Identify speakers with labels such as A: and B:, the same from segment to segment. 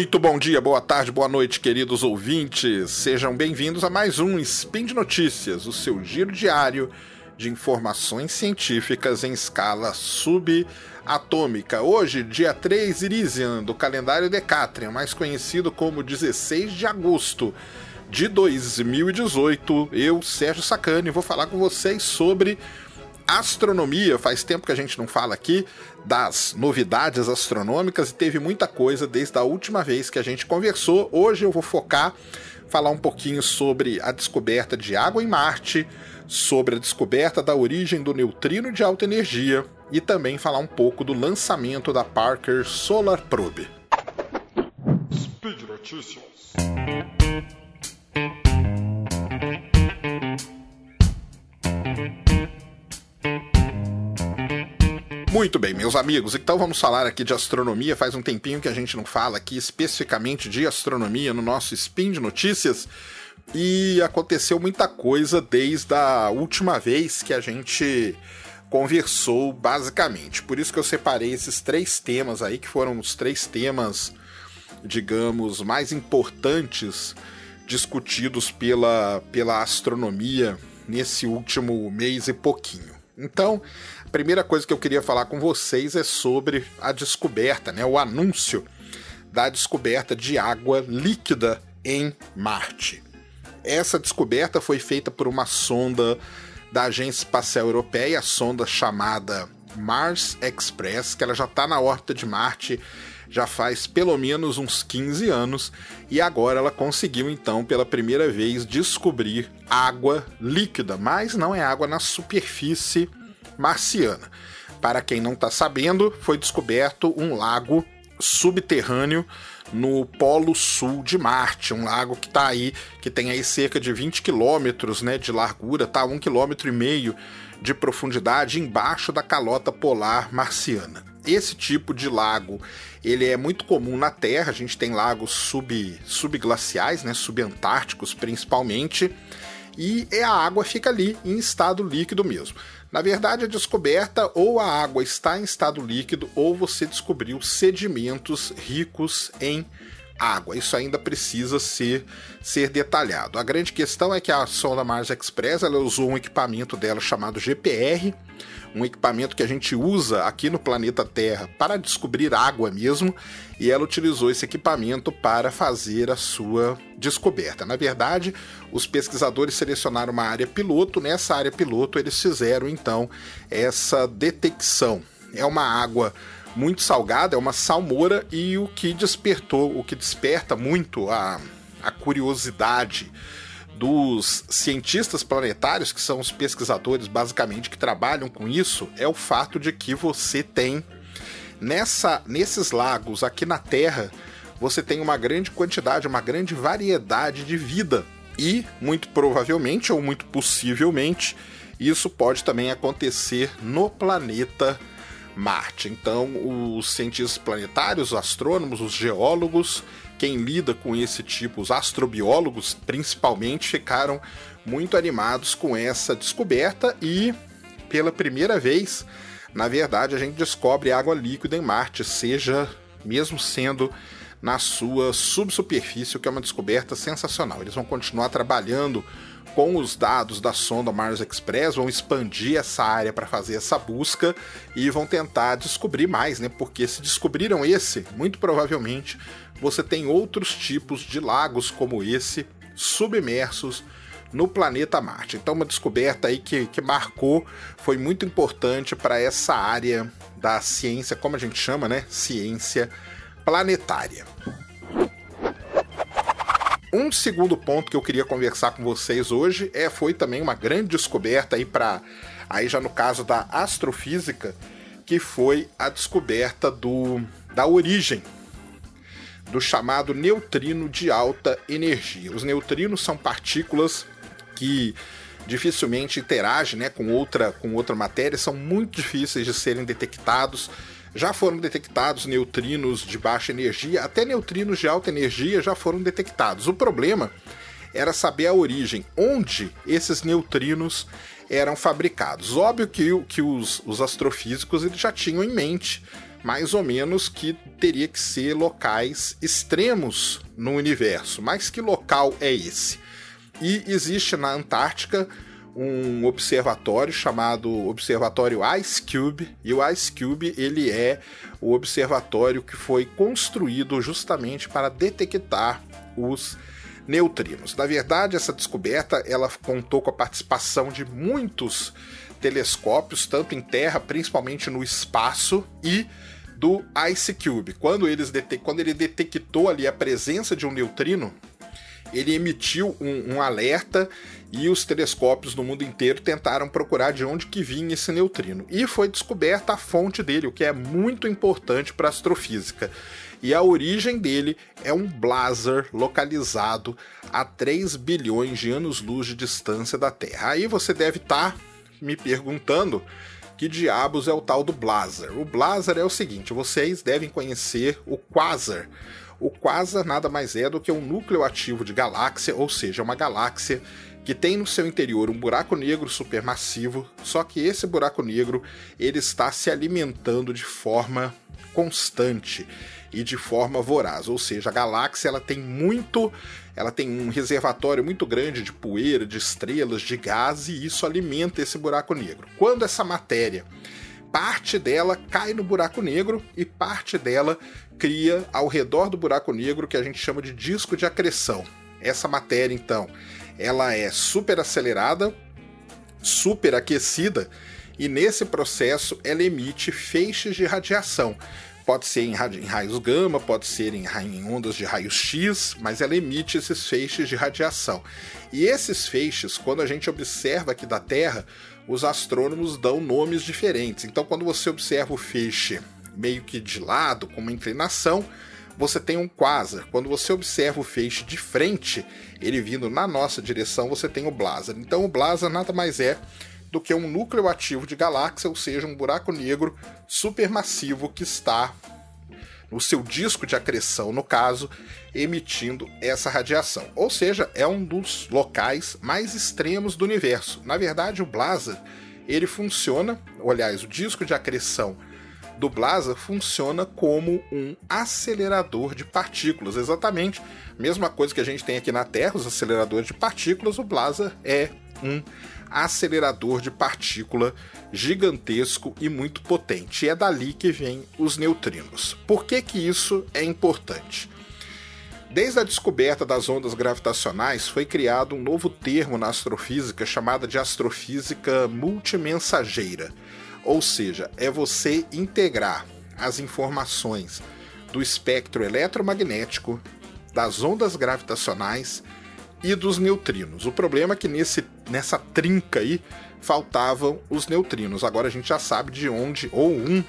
A: Muito bom dia, boa tarde, boa noite, queridos ouvintes. Sejam bem-vindos a mais um Spin de Notícias, o seu giro diário de informações científicas em escala subatômica. Hoje, dia 3 Irisian, do calendário Decatrian, mais conhecido como 16 de agosto de 2018. Eu, Sérgio Sacani, vou falar com vocês sobre astronomia. Faz tempo que a gente não fala aqui das novidades astronômicas e teve muita coisa desde a última vez que a gente conversou. Hoje eu vou focar falar um pouquinho sobre a descoberta de água em Marte, sobre a descoberta da origem do neutrino de alta energia e também falar um pouco do lançamento da Parker Solar Probe. Speed Notícias. Muito bem, meus amigos, então vamos falar aqui de astronomia. Faz um tempinho que a gente não fala aqui especificamente de astronomia no nosso Spin de Notícias. E aconteceu muita coisa desde a última vez que a gente conversou, basicamente. Por isso que eu separei esses três temas aí, que foram os três temas, digamos, mais importantes discutidos pela, pela astronomia nesse último mês e pouquinho. Então, primeira coisa que eu queria falar com vocês é sobre a descoberta, né, o anúncio da descoberta de água líquida em Marte. Essa descoberta foi feita por uma sonda da Agência Espacial Europeia, a sonda chamada Mars Express, que ela já está na órbita de Marte já faz pelo menos uns 15 anos e agora ela conseguiu então pela primeira vez descobrir água líquida, mas não é água na superfície marciana. Para quem não está sabendo, foi descoberto um lago subterrâneo no Polo Sul de Marte, um lago que está aí, que tem aí cerca de 20 quilômetros né, de largura, tá? Um quilômetro e meio de profundidade embaixo da calota polar marciana. Esse tipo de lago ele é muito comum na Terra, a gente tem lagos sub, subglaciais, né, subantárticos principalmente, e a água fica ali em estado líquido mesmo. Na verdade, a descoberta ou a água está em estado líquido ou você descobriu sedimentos ricos em água. Isso ainda precisa ser, ser detalhado. A grande questão é que a sonda Mars Express ela usou um equipamento dela chamado GPR, um equipamento que a gente usa aqui no planeta Terra para descobrir água mesmo, e ela utilizou esse equipamento para fazer a sua descoberta. Na verdade, os pesquisadores selecionaram uma área piloto, nessa área piloto eles fizeram então essa detecção. É uma água muito salgada, é uma salmoura e o que despertou, o que desperta muito a, a curiosidade dos cientistas planetários, que são os pesquisadores basicamente que trabalham com isso, é o fato de que você tem nessa nesses lagos aqui na Terra, você tem uma grande quantidade, uma grande variedade de vida. E muito provavelmente ou muito possivelmente, isso pode também acontecer no planeta Marte. Então, os cientistas planetários, os astrônomos, os geólogos, quem lida com esse tipo, os astrobiólogos principalmente, ficaram muito animados com essa descoberta e, pela primeira vez, na verdade, a gente descobre água líquida em Marte, seja mesmo sendo na sua subsuperfície, o que é uma descoberta sensacional. Eles vão continuar trabalhando com os dados da sonda Mars Express, vão expandir essa área para fazer essa busca e vão tentar descobrir mais, né? Porque se descobriram esse, muito provavelmente você tem outros tipos de lagos como esse submersos no planeta Marte. Então, uma descoberta aí que, que marcou, foi muito importante para essa área da ciência, como a gente chama, né? Ciência planetária. Um segundo ponto que eu queria conversar com vocês hoje é foi também uma grande descoberta aí para aí já no caso da astrofísica, que foi a descoberta do da origem do chamado neutrino de alta energia. Os neutrinos são partículas que dificilmente interagem né, com, outra, com outra matéria, são muito difíceis de serem detectados já foram detectados neutrinos de baixa energia, até neutrinos de alta energia já foram detectados. O problema era saber a origem, onde esses neutrinos eram fabricados. Óbvio que, que os, os astrofísicos eles já tinham em mente mais ou menos que teria que ser locais extremos no universo. Mas que local é esse? E existe na Antártica um observatório chamado Observatório Ice Cube, e o Ice Cube ele é o observatório que foi construído justamente para detectar os neutrinos. Na verdade, essa descoberta ela contou com a participação de muitos telescópios, tanto em Terra, principalmente no espaço, e do Ice Cube. Quando, eles quando ele detectou ali a presença de um neutrino, ele emitiu um, um, alerta e os telescópios no mundo inteiro tentaram procurar de onde que vinha esse neutrino. E foi descoberta a fonte dele, o que é muito importante para a astrofísica. E a origem dele é um blazar localizado a 3 bilhões de anos-luz de distância da Terra. Aí você deve estar tá me perguntando que diabos é o tal do blazar. O blazar é o seguinte, vocês devem conhecer o quasar. O quasar nada mais é do que um núcleo ativo de galáxia, ou seja, uma galáxia que tem no seu interior um buraco negro supermassivo, só que esse buraco negro ele está se alimentando de forma constante e de forma voraz, ou seja, a galáxia ela tem muito, ela tem um reservatório muito grande de poeira, de estrelas, de gás e isso alimenta esse buraco negro. Quando essa matéria parte dela cai no buraco negro e parte dela cria ao redor do buraco negro que a gente chama de disco de acreção. Essa matéria, então, ela é super acelerada, super aquecida e nesse processo ela emite feixes de radiação. Pode ser em, raios gama, pode ser em, em ondas de raios X, mas ela emite esses feixes de radiação. E esses feixes, quando a gente observa aqui da Terra, os astrônomos dão nomes diferentes. Então, quando você observa o feixe meio que de lado, com uma inclinação, você tem um quasar. Quando você observa o feixe de frente, ele vindo na nossa direção, você tem o blazar. Então, o blazar nada mais é do que um núcleo ativo de galáxia, ou seja, um buraco negro supermassivo que está no seu disco de acreção, no caso, emitindo essa radiação. Ou seja, é um dos locais mais extremos do universo. Na verdade, o blazar, ele funciona, aliás, o disco de acreção do blazar funciona como um acelerador de partículas, exatamente. Mesma coisa que a gente tem aqui na Terra, os aceleradores de partículas, o blazar é um acelerador de partícula gigantesco e muito potente. E é dali que vêm os neutrinos. Por que, que isso é importante? Desde a descoberta das ondas gravitacionais, foi criado um novo termo na astrofísica chamado de astrofísica multimensageira. Ou seja, é você integrar as informações do espectro eletromagnético, das ondas gravitacionais e dos neutrinos. O problema é que nesse, nessa trinca aí faltavam os neutrinos. Agora a gente já sabe de onde, ou um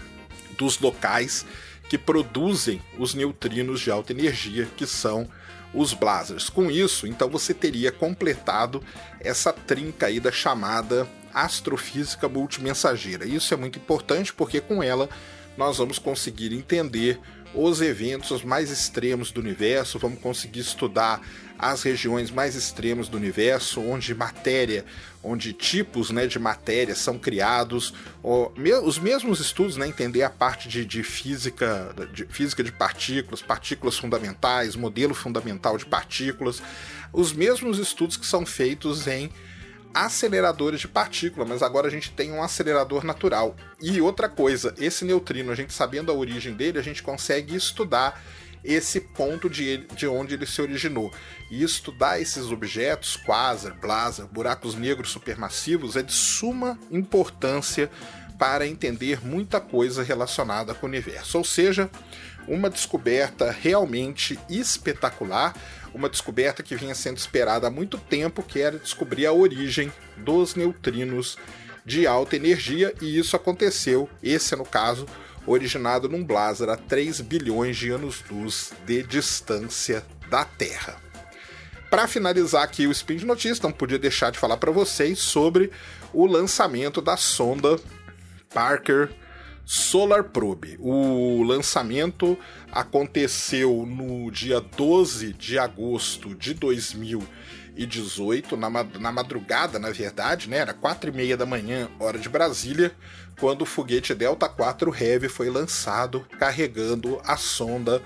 A: dos locais que produzem os neutrinos de alta energia, que são os blazars. Com isso, então você teria completado essa trinca aí da chamada astrofísica multimensageira. Isso é muito importante porque com ela nós vamos conseguir entender os eventos mais extremos do universo, vamos conseguir estudar as regiões mais extremas do universo, onde matéria, onde tipos né, de matéria são criados, os mesmos estudos, né, entender a parte de, de, física, de física de partículas, partículas fundamentais, modelo fundamental de partículas, os mesmos estudos que são feitos em aceleradores de partícula, mas agora a gente tem um acelerador natural. E outra coisa, esse neutrino, a gente sabendo a origem dele, a gente consegue estudar esse ponto de, de onde ele se originou. E estudar esses objetos, quasar, blazar, buracos negros supermassivos, é de suma importância para entender muita coisa relacionada com o universo. Ou seja, uma descoberta realmente espetacular uma descoberta que vinha sendo esperada há muito tempo, que era descobrir a origem dos neutrinos de alta energia, e isso aconteceu, esse é no caso, originado num blazar a 3 bilhões de anos-luz de distância da Terra. Para finalizar aqui o Spin de Notícias, não podia deixar de falar para vocês sobre o lançamento da sonda Parker Solar Probe. O lançamento aconteceu no dia 12 de agosto de 2018, na, na madrugada, na verdade, né? Era 4 e meia da manhã, hora de Brasília, quando o foguete Delta 4 Heavy foi lançado carregando a sonda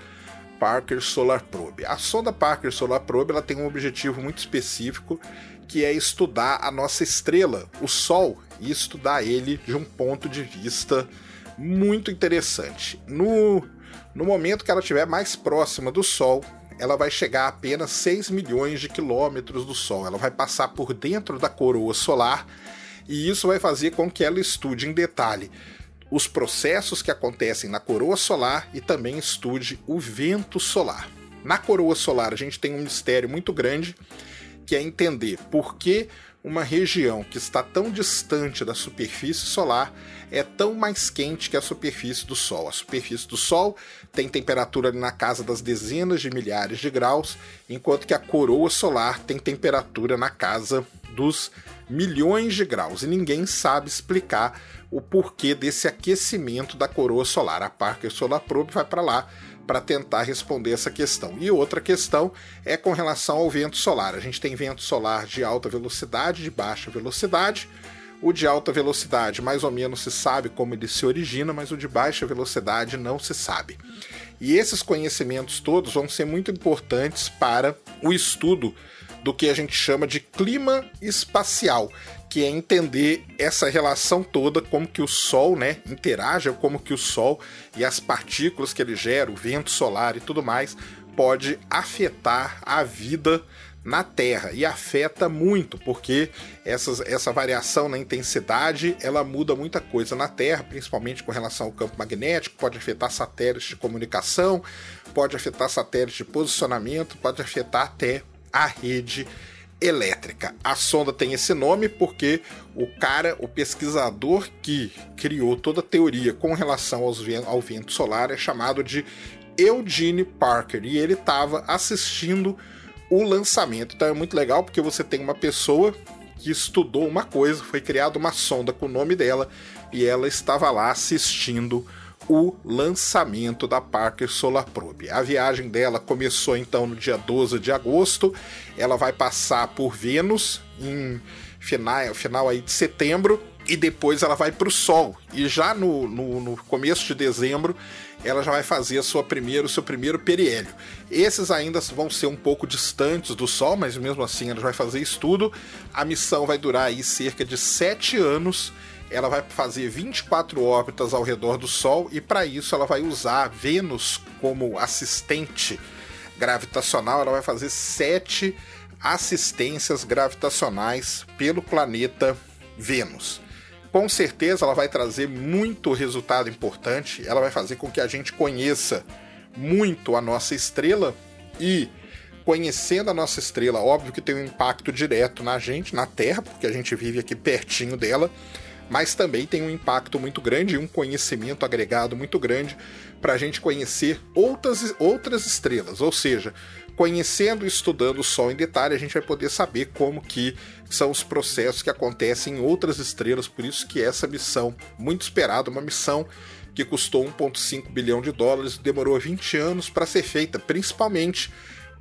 A: Parker Solar Probe. A sonda Parker Solar Probe ela tem um objetivo muito específico que é estudar a nossa estrela, o Sol, e estudar ele de um ponto de vista muito interessante. No, no momento que ela estiver mais próxima do Sol, ela vai chegar a apenas 6 milhões de quilômetros do Sol. Ela vai passar por dentro da coroa solar e isso vai fazer com que ela estude em detalhe os processos que acontecem na coroa solar e também estude o vento solar. Na coroa solar, a gente tem um mistério muito grande que é entender por que uma região que está tão distante da superfície solar é tão mais quente que a superfície do Sol. A superfície do Sol tem temperatura na casa das dezenas de milhares de graus, enquanto que a coroa solar tem temperatura na casa dos milhões de graus. E ninguém sabe explicar o porquê desse aquecimento da coroa solar. A Parker Solar Probe vai para lá para tentar responder essa questão. E outra questão é com relação ao vento solar. A gente tem vento solar de alta velocidade, de baixa velocidade. O de alta velocidade, mais ou menos se sabe como ele se origina, mas o de baixa velocidade não se sabe. E esses conhecimentos todos vão ser muito importantes para o estudo do que a gente chama de clima espacial, que é entender essa relação toda, como que o Sol né, interage, como que o Sol e as partículas que ele gera, o vento solar e tudo mais, pode afetar a vida na Terra. E afeta muito porque essas, essa variação na intensidade ela muda muita coisa na Terra, principalmente com relação ao campo magnético, pode afetar satélites de comunicação, pode afetar satélites de posicionamento, pode afetar até a rede elétrica. A sonda tem esse nome porque o cara, o pesquisador que criou toda a teoria com relação ao vento solar é chamado de Eugene Parker e ele estava assistindo o lançamento. Então é muito legal porque você tem uma pessoa que estudou uma coisa, foi criada uma sonda com o nome dela e ela estava lá assistindo o lançamento da Parker Solar Probe. A viagem dela começou então no dia 12 de agosto, ela vai passar por Vênus em final, final aí de setembro e depois ela vai para o Sol. E já no, no, no, começo de dezembro ela já vai fazer a sua primeiro, o seu primeiro periélio. Esses ainda vão ser um pouco distantes do Sol, mas mesmo assim ela vai fazer estudo. A missão vai durar aí cerca de sete anos ela vai fazer 24 órbitas ao redor do Sol e para isso ela vai usar Vênus como assistente gravitacional. Ela vai fazer sete assistências gravitacionais pelo planeta Vênus. Com certeza ela vai trazer muito resultado importante. Ela vai fazer com que a gente conheça muito a nossa estrela e conhecendo a nossa estrela, óbvio que tem um impacto direto na gente, na Terra, porque a gente vive aqui pertinho dela mas também tem um impacto muito grande e um conhecimento agregado muito grande para a gente conhecer outras, outras estrelas. Ou seja, conhecendo e estudando o Sol em detalhe, a gente vai poder saber como que são os processos que acontecem em outras estrelas. Por isso que essa missão, muito esperada, uma missão que custou 1,5 bilhão de dólares, demorou 20 anos para ser feita, principalmente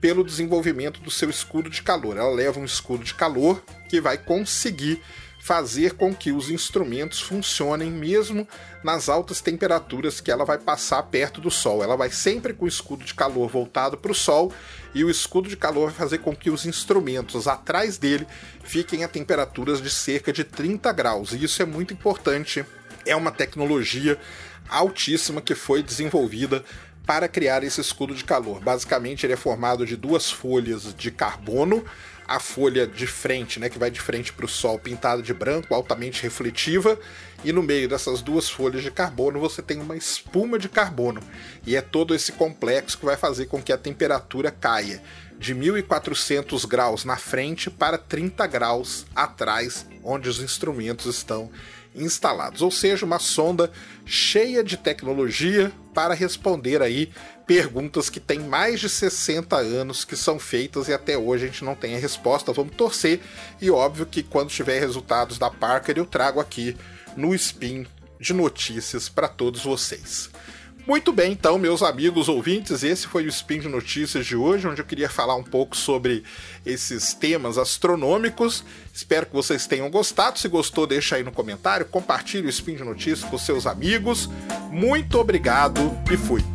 A: pelo desenvolvimento do seu escudo de calor. Ela leva um escudo de calor que vai conseguir fazer com que os instrumentos funcionem mesmo nas altas temperaturas que ela vai passar perto do Sol. Ela vai sempre com o escudo de calor voltado para o Sol e o escudo de calor vai fazer com que os instrumentos atrás dele fiquem a temperaturas de cerca de 30 graus. E isso é muito importante. É uma tecnologia altíssima que foi desenvolvida para criar esse escudo de calor. Basicamente, ele é formado de duas folhas de carbono a folha de frente, né, que vai de frente para o sol, pintada de branco, altamente refletiva, e no meio dessas duas folhas de carbono você tem uma espuma de carbono. E é todo esse complexo que vai fazer com que a temperatura caia de 1400 graus na frente para 30 graus atrás, onde os instrumentos estão instalados. Ou seja, uma sonda cheia de tecnologia para responder aí perguntas que têm mais de 60 anos que são feitas e até hoje a gente não tem a resposta. Vamos torcer e óbvio que quando tiver resultados da Parker eu trago aqui no Spin de notícias para todos vocês. Muito bem, então, meus amigos ouvintes, esse foi o Spin de Notícias de hoje, onde eu queria falar um pouco sobre esses temas astronômicos. Espero que vocês tenham gostado. Se gostou, deixa aí no comentário, compartilhe o Spin de Notícias com seus amigos. Muito obrigado e fui.